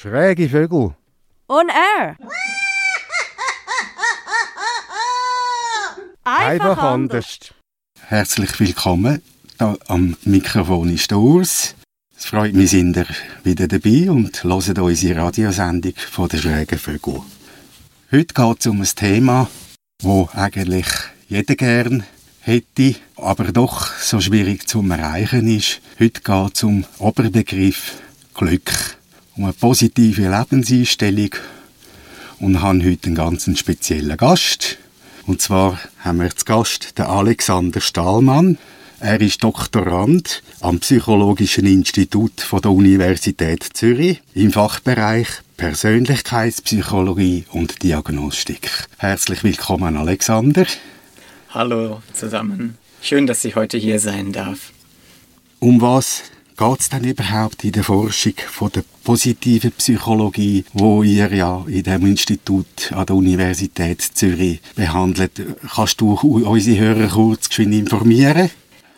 Schräge Vögel. On air. Einfach anders. Herzlich willkommen. Da am Mikrofon ist der Urs. Es freut mich, sind ihr wieder dabei und hört unsere Radiosendung von der Schrägen Vögel. Heute geht es um ein Thema, wo eigentlich jeder gern hätte, aber doch so schwierig zu erreichen ist. Heute geht es um Oberbegriff Glück um eine positive Lebenseinstellung und haben heute einen ganz speziellen Gast. Und zwar haben wir zu Gast den Alexander Stahlmann. Er ist Doktorand am Psychologischen Institut der Universität Zürich im Fachbereich Persönlichkeitspsychologie und Diagnostik. Herzlich willkommen, Alexander. Hallo zusammen. Schön, dass ich heute hier sein darf. Um was geht es denn überhaupt in der Forschung von der positiven Psychologie, wo ihr ja in dem Institut an der Universität Zürich behandelt? Kannst du unsere Hörer kurz informieren?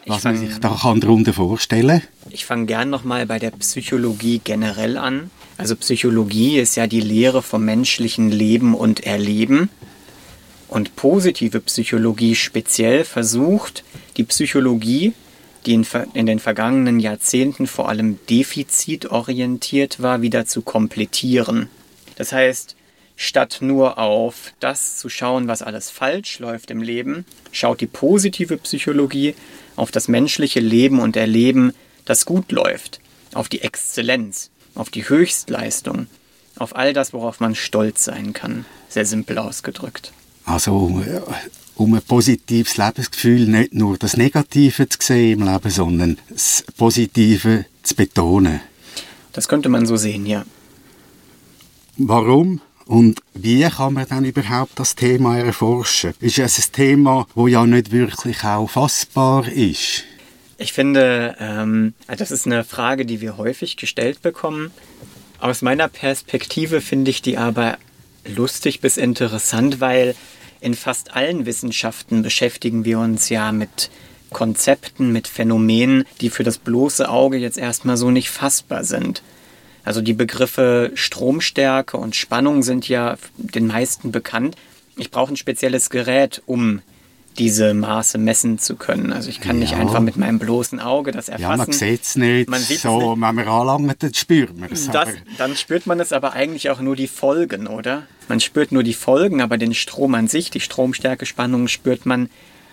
Was man sich da kann darunter vorstellen Ich fange gern nochmal bei der Psychologie generell an. Also Psychologie ist ja die Lehre vom menschlichen Leben und Erleben. Und positive Psychologie speziell versucht, die Psychologie die in, in, den vergangenen Jahrzehnten vor allem defizitorientiert war, wieder zu komplettieren. Das heißt, statt nur auf das zu schauen, was alles falsch läuft im Leben, schaut die positive Psychologie auf das menschliche Leben und Erleben, das gut läuft, auf die Exzellenz, auf die Höchstleistung, auf all das, worauf man stolz sein kann, sehr simpel ausgedrückt. Also um ein positives Lebensgefühl nicht nur das Negative zu sehen im Leben, sondern das Positive zu betonen. Das könnte man so sehen, ja. Warum und wie kann man dann überhaupt das Thema erforschen? Ist es ein Thema, wo ja nicht wirklich auch fassbar ist? Ich finde, ähm, das ist eine Frage, die wir häufig gestellt bekommen. Aus meiner Perspektive finde ich die aber lustig bis interessant, weil in fast allen Wissenschaften beschäftigen wir uns ja mit Konzepten, mit Phänomenen, die für das bloße Auge jetzt erstmal so nicht fassbar sind. Also die Begriffe Stromstärke und Spannung sind ja den meisten bekannt. Ich brauche ein spezielles Gerät, um diese Maße messen zu können. Also ich kann ja. nicht einfach mit meinem bloßen Auge das erfassen. Ja, man sieht es nicht. Man sieht's so, nicht. wenn man anlangt, dann spürt man es. Das, dann spürt man es aber eigentlich auch nur die Folgen, oder? Man spürt nur die Folgen, aber den Strom an sich, die Stromstärke-Spannung spürt man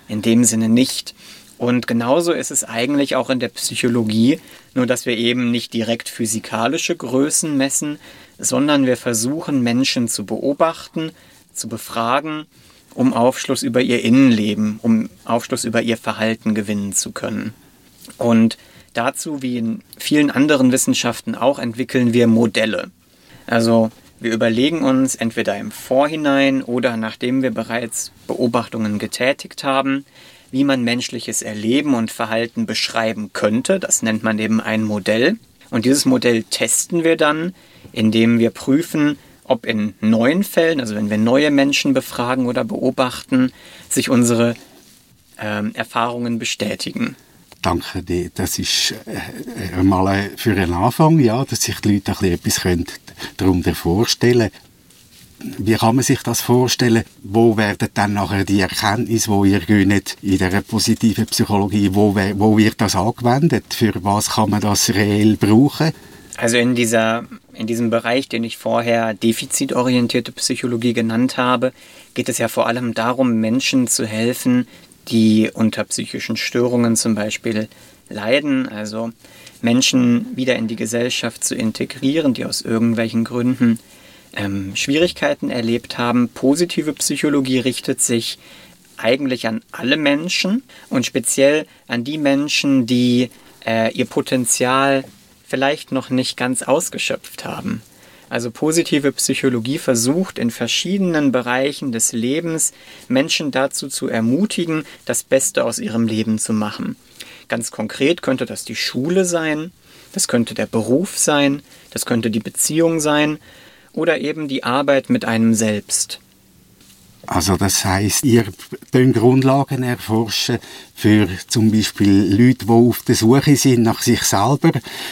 in dem Sinne nicht. Und genauso ist es eigentlich auch in der Psychologie, nur dass wir eben nicht direkt physikalische Größen messen, sondern wir versuchen Menschen zu beobachten, zu befragen um Aufschluss über ihr Innenleben, um Aufschluss über ihr Verhalten gewinnen zu können. Und dazu, wie in vielen anderen Wissenschaften auch, entwickeln wir Modelle. Also wir überlegen uns entweder im Vorhinein oder nachdem wir bereits Beobachtungen getätigt haben, wie man menschliches Erleben und Verhalten beschreiben könnte. Das nennt man eben ein Modell. Und dieses Modell testen wir dann, indem wir prüfen, ob in neuen Fällen, also wenn wir neue Menschen befragen oder beobachten, sich unsere ähm, Erfahrungen bestätigen. Danke dir. Das ist äh, mal für einen Anfang, ja, dass sich die Leute ein bisschen etwas darunter vorstellen wie kann man sich das vorstellen? Wo werden dann nachher die Erkenntnisse, wo ihr gönnt in der positiven Psychologie, wo, wo wird das angewendet? Für was kann man das reell brauchen? Also in, dieser, in diesem Bereich, den ich vorher defizitorientierte Psychologie genannt habe, geht es ja vor allem darum, Menschen zu helfen, die unter psychischen Störungen zum Beispiel leiden, also Menschen wieder in die Gesellschaft zu integrieren, die aus irgendwelchen Gründen ähm, Schwierigkeiten erlebt haben. Positive Psychologie richtet sich eigentlich an alle Menschen und speziell an die Menschen, die äh, ihr Potenzial vielleicht noch nicht ganz ausgeschöpft haben. Also positive Psychologie versucht in verschiedenen Bereichen des Lebens Menschen dazu zu ermutigen, das Beste aus ihrem Leben zu machen. Ganz konkret könnte das die Schule sein, das könnte der Beruf sein, das könnte die Beziehung sein oder eben die Arbeit mit einem selbst. Also das heißt, ihr könnt Grundlagen erforschen für zum Beispiel Leute, die auf der Suche sind nach sich selber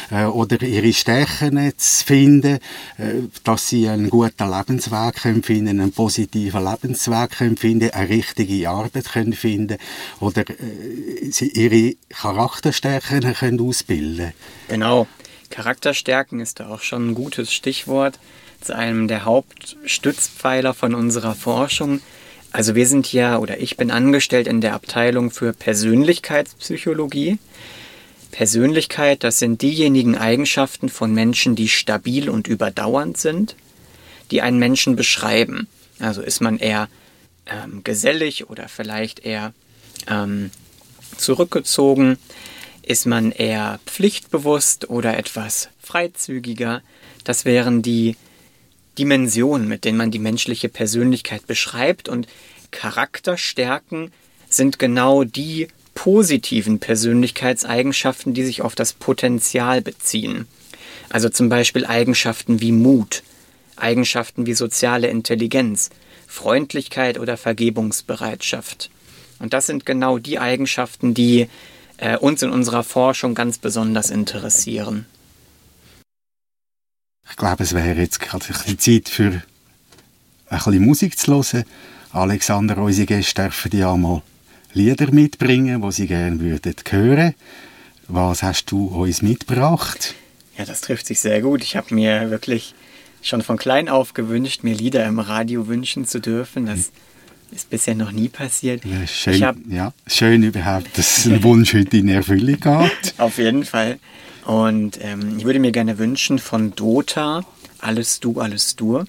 äh, oder ihre Stärken zu finden, äh, dass sie einen guten Lebensweg können finden, einen positiven Lebensweg können finden, eine richtige Arbeit können finden oder äh, sie ihre Charakterstärken können ausbilden. Genau. Charakterstärken ist da auch schon ein gutes Stichwort zu einem der Hauptstützpfeiler von unserer Forschung. Also wir sind ja, oder ich bin angestellt in der Abteilung für Persönlichkeitspsychologie. Persönlichkeit, das sind diejenigen Eigenschaften von Menschen, die stabil und überdauernd sind, die einen Menschen beschreiben. Also ist man eher ähm, gesellig oder vielleicht eher ähm, zurückgezogen, ist man eher pflichtbewusst oder etwas freizügiger. Das wären die Dimensionen, mit denen man die menschliche Persönlichkeit beschreibt und Charakterstärken sind genau die positiven Persönlichkeitseigenschaften, die sich auf das Potenzial beziehen. Also zum Beispiel Eigenschaften wie Mut, Eigenschaften wie soziale Intelligenz, Freundlichkeit oder Vergebungsbereitschaft. Und das sind genau die Eigenschaften, die äh, uns in unserer Forschung ganz besonders interessieren. Ich glaube, es wäre jetzt gerade ein Zeit für ein bisschen Musik zu hören. Alexander, unsere Gäste dürfen ja mal Lieder mitbringen, die sie gerne würden hören. Was hast du uns mitgebracht? Ja, das trifft sich sehr gut. Ich habe mir wirklich schon von klein auf gewünscht, mir Lieder im Radio wünschen zu dürfen. Das ist bisher noch nie passiert. Ja, schön, hab, ja, schön überhaupt, dass ein Wunsch heute in Erfüllung geht. Auf jeden Fall. Und ähm, ich würde mir gerne wünschen von Dota Alles du, alles du.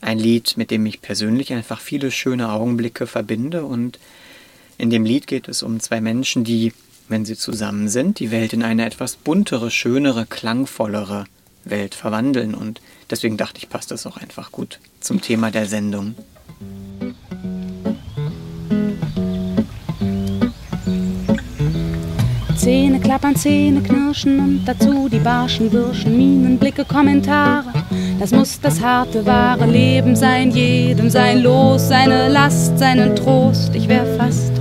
Ein Lied, mit dem ich persönlich einfach viele schöne Augenblicke verbinde. Und in dem Lied geht es um zwei Menschen, die, wenn sie zusammen sind, die Welt in eine etwas buntere, schönere, klangvollere Welt verwandeln. Und deswegen dachte ich, passt das auch einfach gut zum Thema der Sendung. Zähne klappern, Zähne knirschen und dazu die barschen Burschen, Minen, Blicke, Kommentare. Das muss das harte, wahre Leben sein, jedem sein Los, seine Last, seinen Trost. Ich wär fast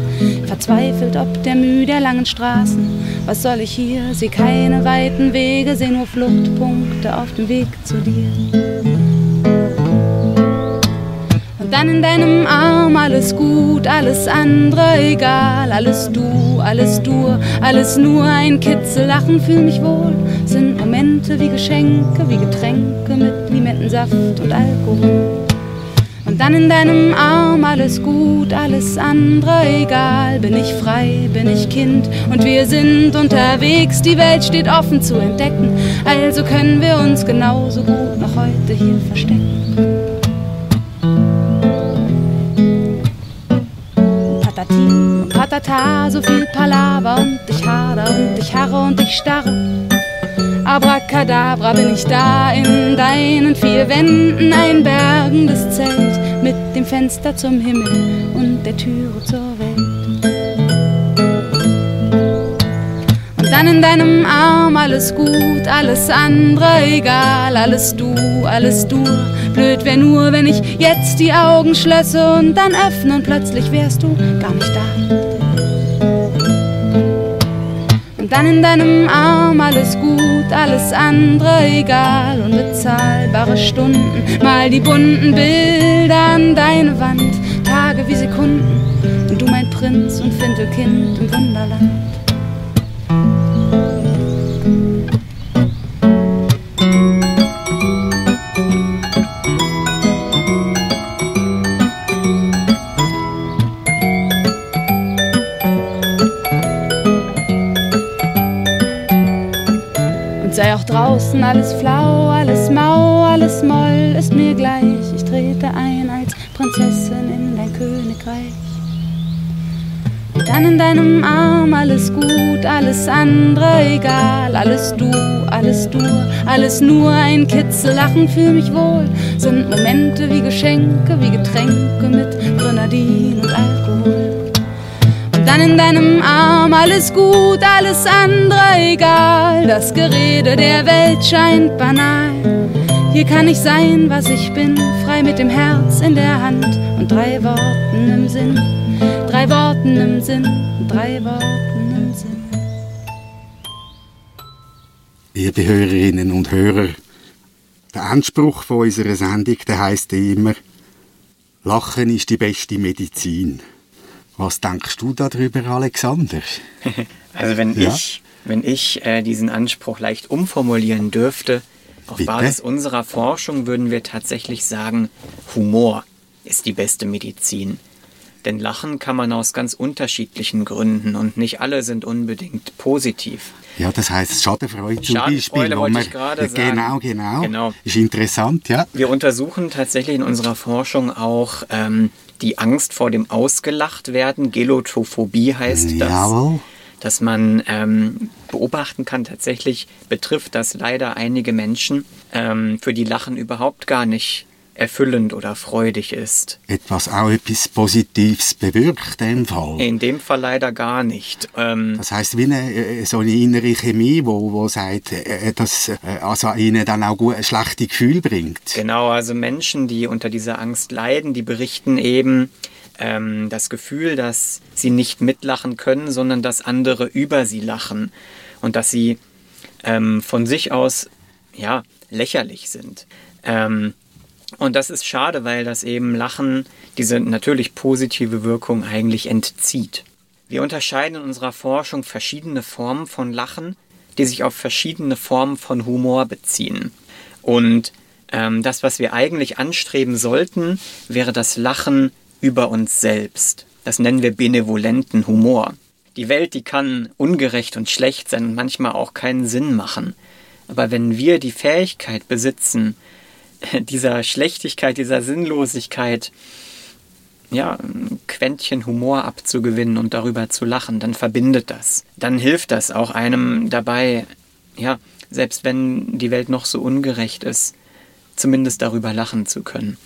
verzweifelt ob der Mühe der langen Straßen. Was soll ich hier? Seh keine weiten Wege, seh nur Fluchtpunkte auf dem Weg zu dir dann in deinem Arm alles gut, alles andere egal, alles du, alles du, alles nur ein Kitzel, lachen, fühl mich wohl, sind Momente wie Geschenke, wie Getränke mit Limettensaft und Alkohol. Und dann in deinem Arm alles gut, alles andere egal. Bin ich frei, bin ich Kind und wir sind unterwegs. Die Welt steht offen zu entdecken, also können wir uns genauso gut noch heute hier verstecken. Patata, so viel Palaver und ich hader und ich harre und ich starre. Abracadabra bin ich da in deinen vier Wänden, ein bergendes Zelt mit dem Fenster zum Himmel und der Türe zur Welt. Und dann in deinem Arm alles gut, alles andere egal, alles du, alles du. Blöd wär nur, wenn ich jetzt die Augen schlösse und dann öffne und plötzlich wärst du gar nicht da. Dann in deinem Arm alles gut, alles andere egal, unbezahlbare Stunden, mal die bunten Bilder an deine Wand, Tage wie Sekunden und du mein Prinz und Findelkind im Wunderland. Draußen. Alles flau, alles mau, alles moll, ist mir gleich. Ich trete ein als Prinzessin in dein Königreich. Dann in deinem Arm alles gut, alles andere egal, alles du, alles du, alles nur ein Kitzel, lachen für mich wohl, sind Momente wie Geschenke, wie Getränke mit Grenadin und Alkohol dann in deinem Arm alles gut, alles andere egal. Das Gerede der Welt scheint banal. Hier kann ich sein, was ich bin, frei mit dem Herz in der Hand und drei Worten im Sinn, drei Worten im Sinn, drei Worten im Sinn. Liebe Hörerinnen und Hörer, der Anspruch von unserer Sendung, der heisst immer, Lachen ist die beste Medizin. Was denkst du darüber, Alexander? Also wenn ja? ich, wenn ich äh, diesen Anspruch leicht umformulieren dürfte, auf Bitte? Basis unserer Forschung würden wir tatsächlich sagen, Humor ist die beste Medizin. Denn Lachen kann man aus ganz unterschiedlichen Gründen und nicht alle sind unbedingt positiv. Ja, das heißt Schadenfreude zum Beispiel. Wollte ich gerade sagen. Genau, genau, genau. Ist interessant, ja. Wir untersuchen tatsächlich in unserer Forschung auch ähm, die Angst vor dem Ausgelachtwerden. Gelotophobie heißt das. Jawohl. Dass man ähm, beobachten kann, tatsächlich betrifft das leider einige Menschen, ähm, für die Lachen überhaupt gar nicht erfüllend oder freudig ist. Etwas auch etwas Positives bewirkt in dem Fall. In dem Fall leider gar nicht. Ähm, das heißt wie eine, äh, so eine innere Chemie, wo, wo sagt, äh, äh, dass also ihnen dann auch gut, schlechte Gefühl bringt. Genau, also Menschen, die unter dieser Angst leiden, die berichten eben ähm, das Gefühl, dass sie nicht mitlachen können, sondern dass andere über sie lachen und dass sie ähm, von sich aus ja lächerlich sind. Ähm, und das ist schade, weil das eben Lachen diese natürlich positive Wirkung eigentlich entzieht. Wir unterscheiden in unserer Forschung verschiedene Formen von Lachen, die sich auf verschiedene Formen von Humor beziehen. Und ähm, das, was wir eigentlich anstreben sollten, wäre das Lachen über uns selbst. Das nennen wir benevolenten Humor. Die Welt, die kann ungerecht und schlecht sein und manchmal auch keinen Sinn machen. Aber wenn wir die Fähigkeit besitzen, dieser Schlechtigkeit, dieser Sinnlosigkeit, ja, ein Quäntchen Humor abzugewinnen und darüber zu lachen, dann verbindet das. Dann hilft das auch einem dabei, ja, selbst wenn die Welt noch so ungerecht ist, zumindest darüber lachen zu können.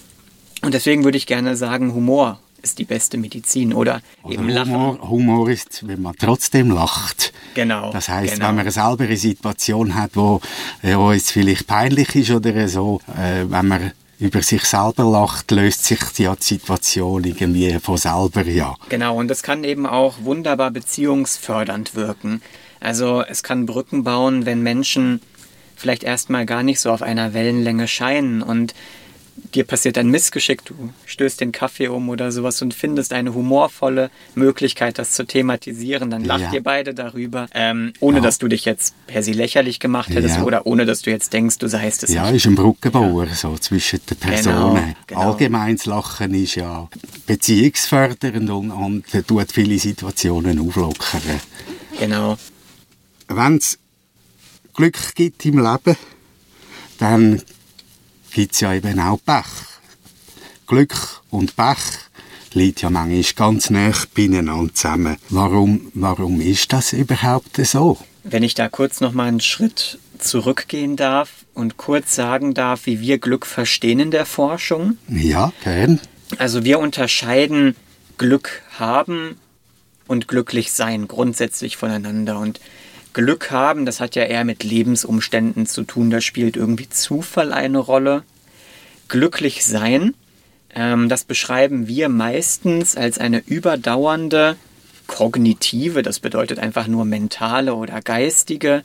Und deswegen würde ich gerne sagen, Humor ist die beste Medizin oder, oder eben Lachen. Humor, Humor ist, wenn man trotzdem lacht. Genau. Das heißt, genau. wenn man selber eine Situation hat, wo, äh, wo es vielleicht peinlich ist oder so, äh, wenn man über sich selber lacht, löst sich die Situation irgendwie von selber, ja. Genau, und das kann eben auch wunderbar beziehungsfördernd wirken. Also es kann Brücken bauen, wenn Menschen vielleicht erstmal gar nicht so auf einer Wellenlänge scheinen und dir passiert ein Missgeschick, du stößt den Kaffee um oder sowas und findest eine humorvolle Möglichkeit, das zu thematisieren, dann lacht ja. ihr beide darüber, ähm, ohne ja. dass du dich jetzt per se lächerlich gemacht hättest ja. oder ohne dass du jetzt denkst, du seist es. Ja, nicht. ist ein Brückenbauer so zwischen den genau, Personen. Genau, genau. Allgemeines Lachen ist ja beziehungsfördernd und, und tut viele Situationen auflockern. Genau. Wenn es Glück gibt im Leben, dann gibt es ja eben auch Pech. Glück und Pech liegt ja manchmal ganz nah beieinander zusammen. Warum, warum ist das überhaupt so? Wenn ich da kurz noch mal einen Schritt zurückgehen darf und kurz sagen darf, wie wir Glück verstehen in der Forschung. Ja, gern. Also wir unterscheiden Glück haben und glücklich sein grundsätzlich voneinander. Und Glück haben, das hat ja eher mit Lebensumständen zu tun, da spielt irgendwie Zufall eine Rolle. Glücklich sein, ähm, das beschreiben wir meistens als eine überdauernde kognitive, das bedeutet einfach nur mentale oder geistige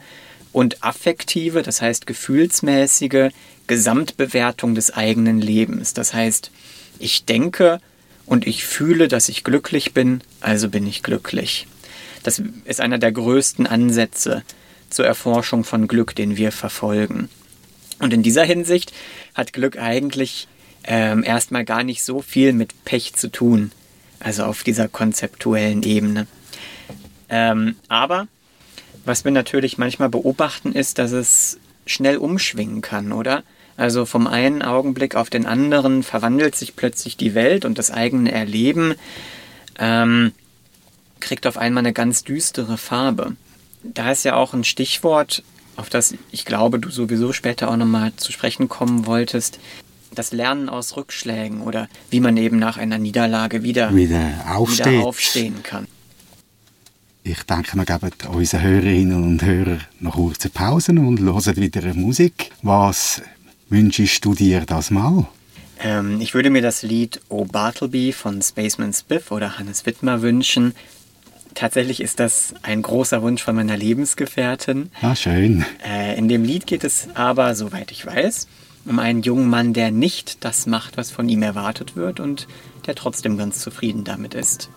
und affektive, das heißt gefühlsmäßige Gesamtbewertung des eigenen Lebens. Das heißt, ich denke und ich fühle, dass ich glücklich bin, also bin ich glücklich. Das ist einer der größten Ansätze zur Erforschung von Glück, den wir verfolgen. Und in dieser Hinsicht hat Glück eigentlich ähm, erstmal gar nicht so viel mit Pech zu tun, also auf dieser konzeptuellen Ebene. Ähm, aber was wir natürlich manchmal beobachten, ist, dass es schnell umschwingen kann, oder? Also vom einen Augenblick auf den anderen verwandelt sich plötzlich die Welt und das eigene Erleben. Ähm, kriegt auf einmal eine ganz düstere Farbe. Da ist ja auch ein Stichwort, auf das ich glaube, du sowieso später auch nochmal zu sprechen kommen wolltest. Das Lernen aus Rückschlägen oder wie man eben nach einer Niederlage wieder, wieder, wieder aufstehen kann. Ich denke, wir geben unseren Hörerinnen und Hörern noch kurze Pausen und hören wieder Musik. Was wünschst du dir das mal? Ähm, ich würde mir das Lied O Bartleby von Spaceman Spiff oder Hannes Wittmer wünschen. Tatsächlich ist das ein großer Wunsch von meiner Lebensgefährtin. Ah, schön. Äh, in dem Lied geht es aber, soweit ich weiß, um einen jungen Mann, der nicht das macht, was von ihm erwartet wird und der trotzdem ganz zufrieden damit ist.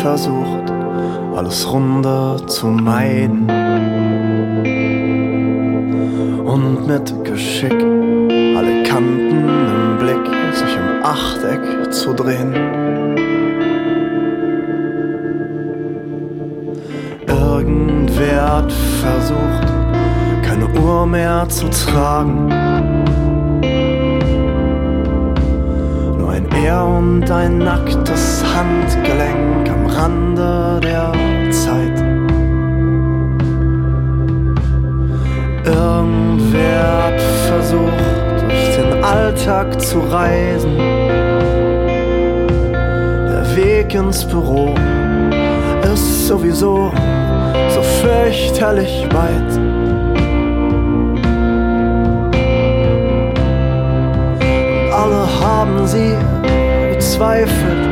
Versucht, alles runter zu meiden und mit Geschick alle Kanten im Blick sich im Achteck zu drehen. Irgendwer hat versucht, keine Uhr mehr zu tragen. Nur ein Er und ein nacktes Handgelenk am Rande der Zeit. Irgendwer hat versucht, durch den Alltag zu reisen. Der Weg ins Büro ist sowieso so fürchterlich weit. Gezweifelt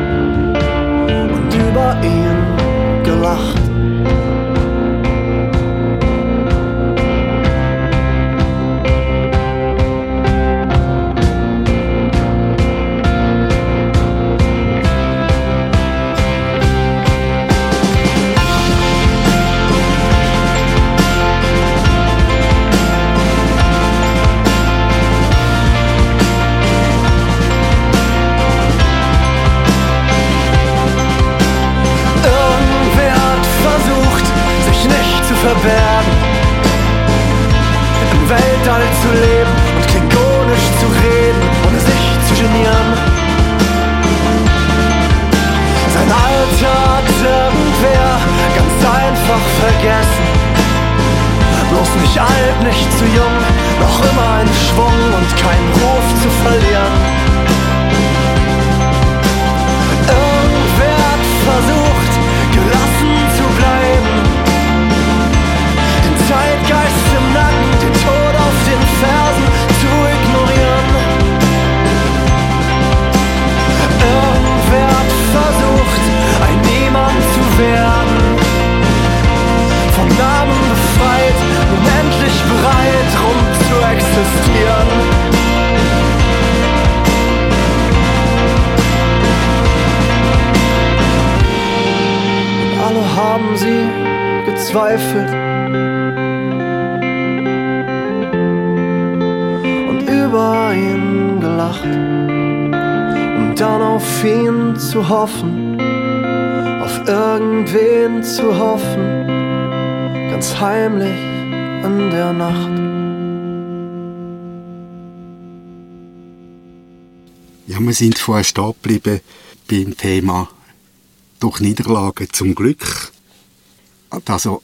Bloß nicht alt, nicht zu jung, noch immer ein Schwung und keinen Ruf zu verlieren. Bereit, rum zu existieren. Und alle haben sie gezweifelt. Über ihn gelacht, um dann auf ihn zu hoffen, auf irgendwen zu hoffen, ganz heimlich in der Nacht. Ja, wir sind vorher stehen geblieben beim Thema durch Niederlagen zum Glück. Also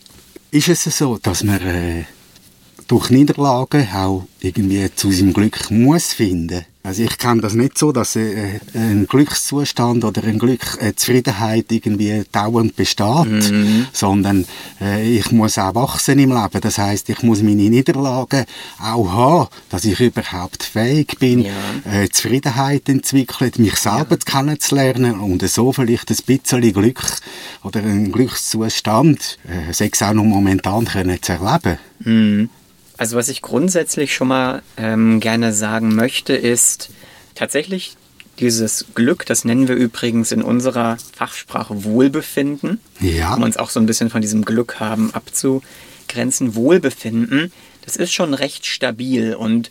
ist es so, dass man äh, durch Niederlagen auch irgendwie zu seinem Glück muss finden. Also ich kenne das nicht so, dass äh, ein Glückszustand oder ein Glück, eine Zufriedenheit irgendwie dauernd besteht, mhm. sondern äh, ich muss auch wachsen im Leben. Das heißt, ich muss meine Niederlagen auch haben, dass ich überhaupt fähig bin, ja. äh, Zufriedenheit entwickeln, mich selber ja. kennenzulernen und so vielleicht ein bisschen Glück oder einen Glückszustand, äh, sei es auch noch momentan können zu erleben. Mhm. Also was ich grundsätzlich schon mal ähm, gerne sagen möchte, ist tatsächlich dieses Glück, das nennen wir übrigens in unserer Fachsprache Wohlbefinden, ja. um uns auch so ein bisschen von diesem Glück haben abzugrenzen. Wohlbefinden, das ist schon recht stabil und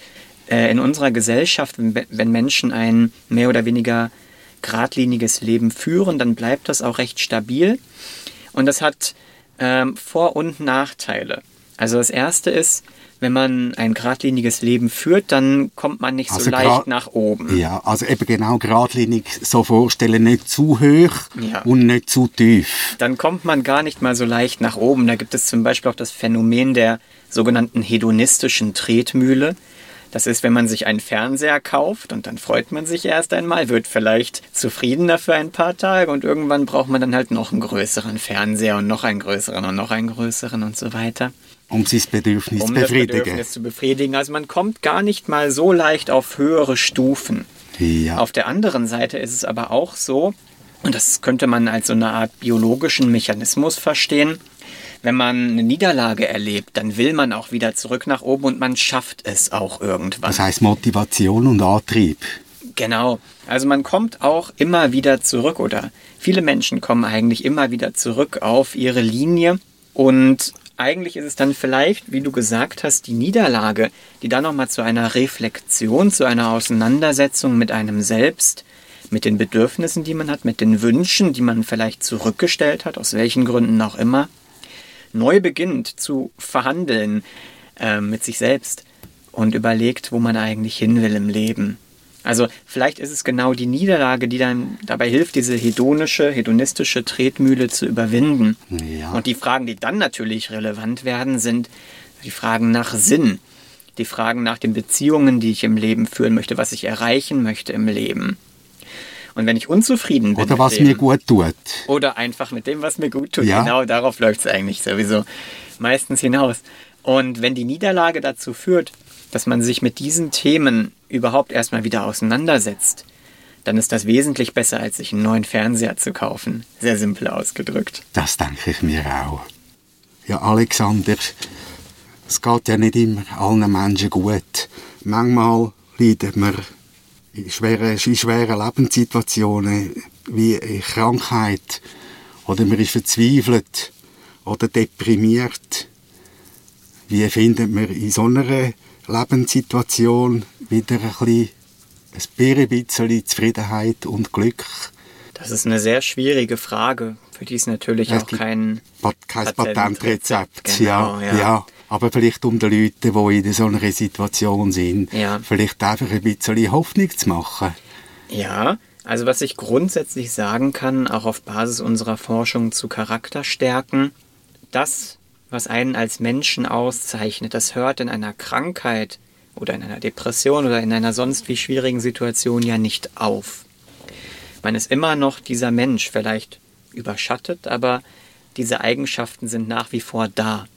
äh, in unserer Gesellschaft, wenn, Menschen ein mehr oder weniger geradliniges Leben führen, dann bleibt das auch recht stabil und das hat ähm, Vor- und Nachteile. Also das erste ist, wenn man ein geradliniges Leben führt, dann kommt man nicht Also so leicht nach oben. Ja, also eben genau geradlinig so vorstellen, nicht zu hoch Ja. und nicht zu tief. Dann kommt man gar nicht mal so leicht nach oben. Da gibt es zum Beispiel auch das Phänomen der sogenannten hedonistischen Tretmühle. Das ist, wenn man sich einen Fernseher kauft und dann freut man sich erst einmal, wird vielleicht zufriedener für ein paar Tage und irgendwann braucht man dann halt noch einen größeren Fernseher und noch einen größeren und noch einen größeren und so weiter. Um sein Bedürfnis um zu das befriedigen. Bedürfnis zu befriedigen. Also man kommt gar nicht mal so leicht auf höhere Stufen. Ja. Auf der anderen Seite ist es aber auch so, und das könnte man als so eine Art biologischen Mechanismus verstehen, wenn man eine Niederlage erlebt, dann will man auch wieder zurück nach oben und man schafft es auch irgendwann. Das heißt Motivation und Antrieb. Genau. Also man kommt auch immer wieder zurück oder viele Menschen kommen eigentlich immer wieder zurück auf ihre Linie und eigentlich ist es dann vielleicht, wie du gesagt hast, die Niederlage, die dann nochmal zu einer Reflexion, zu einer Auseinandersetzung mit einem selbst, mit den Bedürfnissen, die man hat, mit den Wünschen, die man vielleicht zurückgestellt hat, aus welchen Gründen auch immer, neu beginnt zu verhandeln äh, mit sich selbst und überlegt, wo man eigentlich hin will im Leben. Also vielleicht ist es genau die Niederlage, die dann dabei hilft, diese hedonische, hedonistische Tretmühle zu überwinden. Ja. Und die Fragen, die dann natürlich relevant werden, sind die Fragen nach Sinn, die Fragen nach den Beziehungen, die ich im Leben führen möchte, was ich erreichen möchte im Leben. Und wenn ich unzufrieden bin Oder was dem, mir gut tut. oder einfach mit dem, was mir gut tut. Ja. Genau darauf läuft es eigentlich sowieso meistens hinaus. Und wenn die Niederlage dazu führt, dass man sich mit diesen Themen überhaupt erstmal wieder auseinandersetzt, dann ist das wesentlich besser, als sich einen neuen Fernseher zu kaufen. Sehr simpel ausgedrückt. Das denke ich mir auch. Ja, Alexander, es geht ja nicht immer allen Menschen gut. Manchmal leidet man in schweren, in schweren Lebenssituationen wie in Krankheit oder man ist verzweifelt oder deprimiert. Wie findet man in so einer Lebenssituation wieder ein bisschen, ein bisschen Zufriedenheit und Glück? Das ist eine sehr schwierige Frage, für die es natürlich Es auch gibt kein kein Patentrezept. Patentrezept. Genau, ja, ja. ja. Aber vielleicht um den Leuten, die in so einer Situation sind, Ja. vielleicht einfach ein bisschen Hoffnung zu machen. Ja, also was ich grundsätzlich sagen kann, auch auf Basis unserer Forschung zu Charakterstärken, das, was einen als Menschen auszeichnet, das hört in einer Krankheit oder in einer Depression oder in einer sonst wie schwierigen Situation ja nicht auf. Man ist immer noch dieser Mensch, vielleicht überschattet, aber diese Eigenschaften sind nach wie vor da.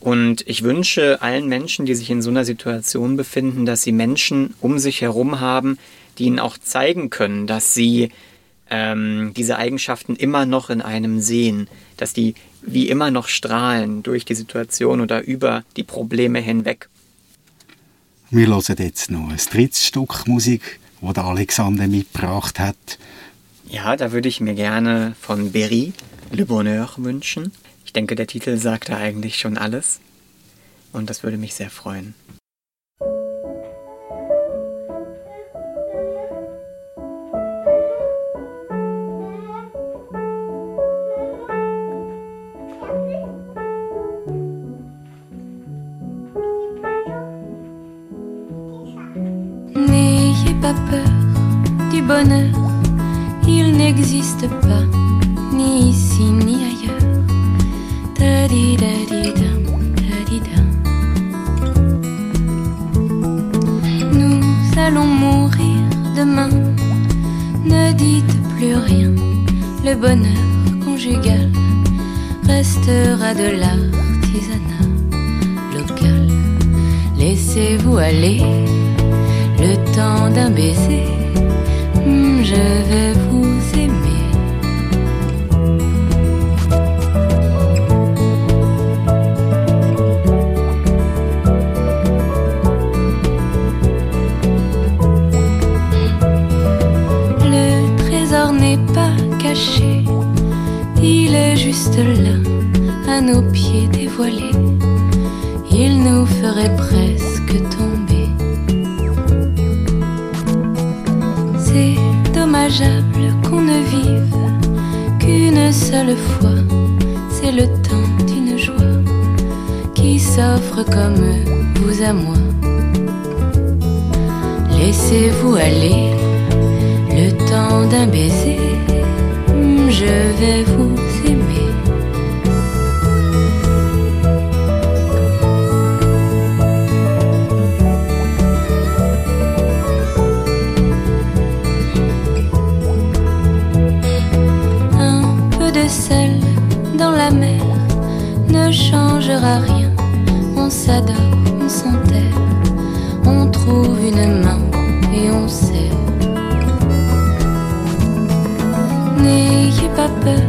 Und ich wünsche allen Menschen, die sich in so einer Situation befinden, dass sie Menschen um sich herum haben, die ihnen auch zeigen können, dass sie ähm, diese Eigenschaften immer noch in einem sehen, dass die wie immer noch strahlen durch die Situation oder über die Probleme hinweg. Wir hören jetzt noch ein drittes Stück Musik, das der Alexander mitgebracht hat. Ja, da würde ich mir gerne von Berry Le Bonheur wünschen. Ich denke, der Titel sagt da eigentlich schon alles. Und das würde mich sehr freuen. Laissez-vous aller le temps d'un baiser, hmm, je vais vous aimer. Le trésor n'est pas caché, il est juste là, à nos pieds dévoilés. Il nous ferait presque tomber. C'est dommageable qu'on ne vive qu'une seule fois, c'est le temps d'une joie qui s'offre comme vous à moi. Laissez-vous aller le temps d'un baiser, je vais vous On s'adore, on s'enterre, on trouve une main et on sait. N'ayez pas peur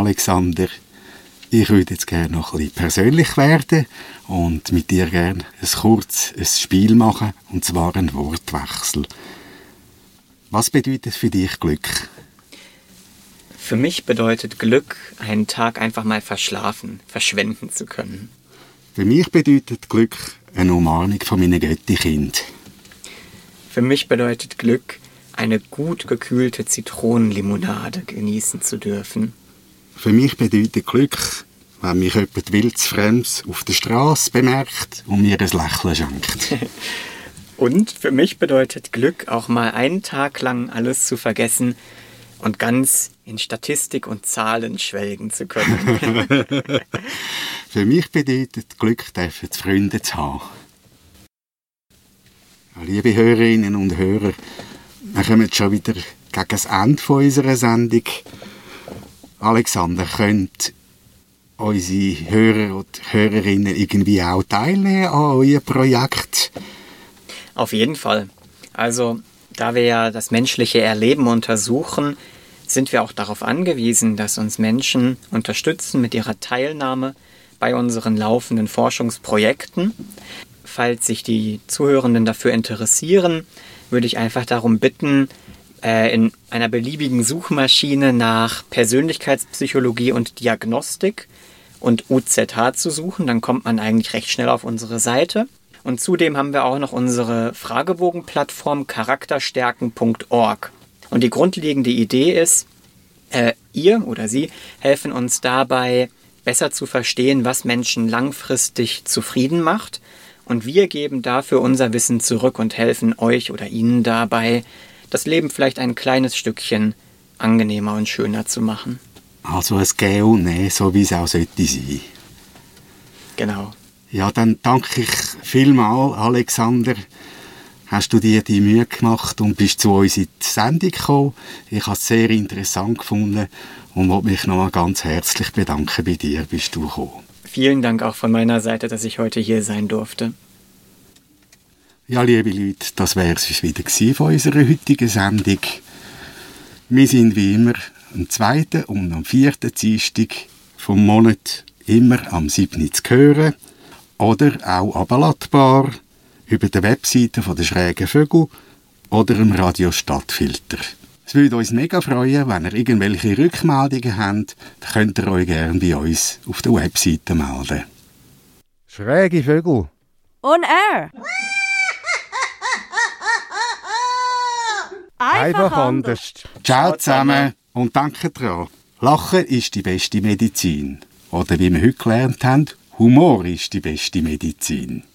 Alexander, ich würde jetzt gerne noch ein bisschen persönlich werden und mit dir gerne ein kurzes Spiel machen, und zwar ein Wortwechsel. Was bedeutet für dich Glück? Für mich bedeutet Glück, einen Tag einfach mal verschlafen, verschwenden zu können. Für mich bedeutet Glück eine Umarmung von meinen Götti-Kind. Für mich bedeutet Glück, eine gut gekühlte Zitronenlimonade genießen zu dürfen. Für mich bedeutet Glück, wenn mich jemand wildfremds auf der Straße bemerkt und mir ein Lächeln schenkt. Und für mich bedeutet Glück, auch mal einen Tag lang alles zu vergessen und ganz in Statistik und Zahlen schwelgen zu können. Für mich bedeutet Glück, dürfen Freunde zu haben. Liebe Hörerinnen und Hörer, wir kommen jetzt schon wieder gegen das Ende unserer Sendung. Alexander, könnt unsere Hörer und Hörerinnen irgendwie auch teilnehmen an eurem Projekt? Auf jeden Fall. Also, da wir ja das menschliche Erleben untersuchen, sind wir auch darauf angewiesen, dass uns Menschen unterstützen mit ihrer Teilnahme bei unseren laufenden Forschungsprojekten. Falls sich die Zuhörenden dafür interessieren, würde ich einfach darum bitten, äh, in einer beliebigen Suchmaschine nach Persönlichkeitspsychologie und Diagnostik und UZH zu suchen. Dann kommt man eigentlich recht schnell auf unsere Seite. Und zudem haben wir auch noch unsere Fragebogenplattform charakterstärken.org. Und die grundlegende Idee ist, äh, ihr oder sie helfen uns dabei, besser zu verstehen, was Menschen langfristig zufrieden macht. Und wir geben dafür unser Wissen zurück und helfen euch oder ihnen dabei, das Leben vielleicht ein kleines Stückchen angenehmer und schöner zu machen. Also ein Gehen und Nehmen, so wie es auch sollte sein. Genau. Ja, dann danke ich vielmal, Alexander. Hast du dir die Mühe gemacht und bist zu uns in die Sendung gekommen. Ich habe es sehr interessant gefunden und wollte mich nochmal ganz herzlich bedanken bei dir, bist du gekommen. Vielen Dank auch von meiner Seite, dass ich heute hier sein durfte. Ja, liebe Leute, das wäre es wieder gewesen von unserer heutigen Sendung. Wir sind wie immer am zweiten und am vierten Dienstag vom Monat immer am 7. zu hören oder auch abladbar über der Webseite von der Schrägen Vögel oder im Radio Stadtfilter. Es würde uns mega freuen, wenn ihr irgendwelche Rückmeldungen habt, dann könnt ihr euch gerne bei uns auf der Webseite melden. Schräge Vögel. On air. Einfach anders. Ciao zusammen und danke dran. Lachen ist die beste Medizin. Oder wie wir heute gelernt haben, Humor ist die beste Medizin.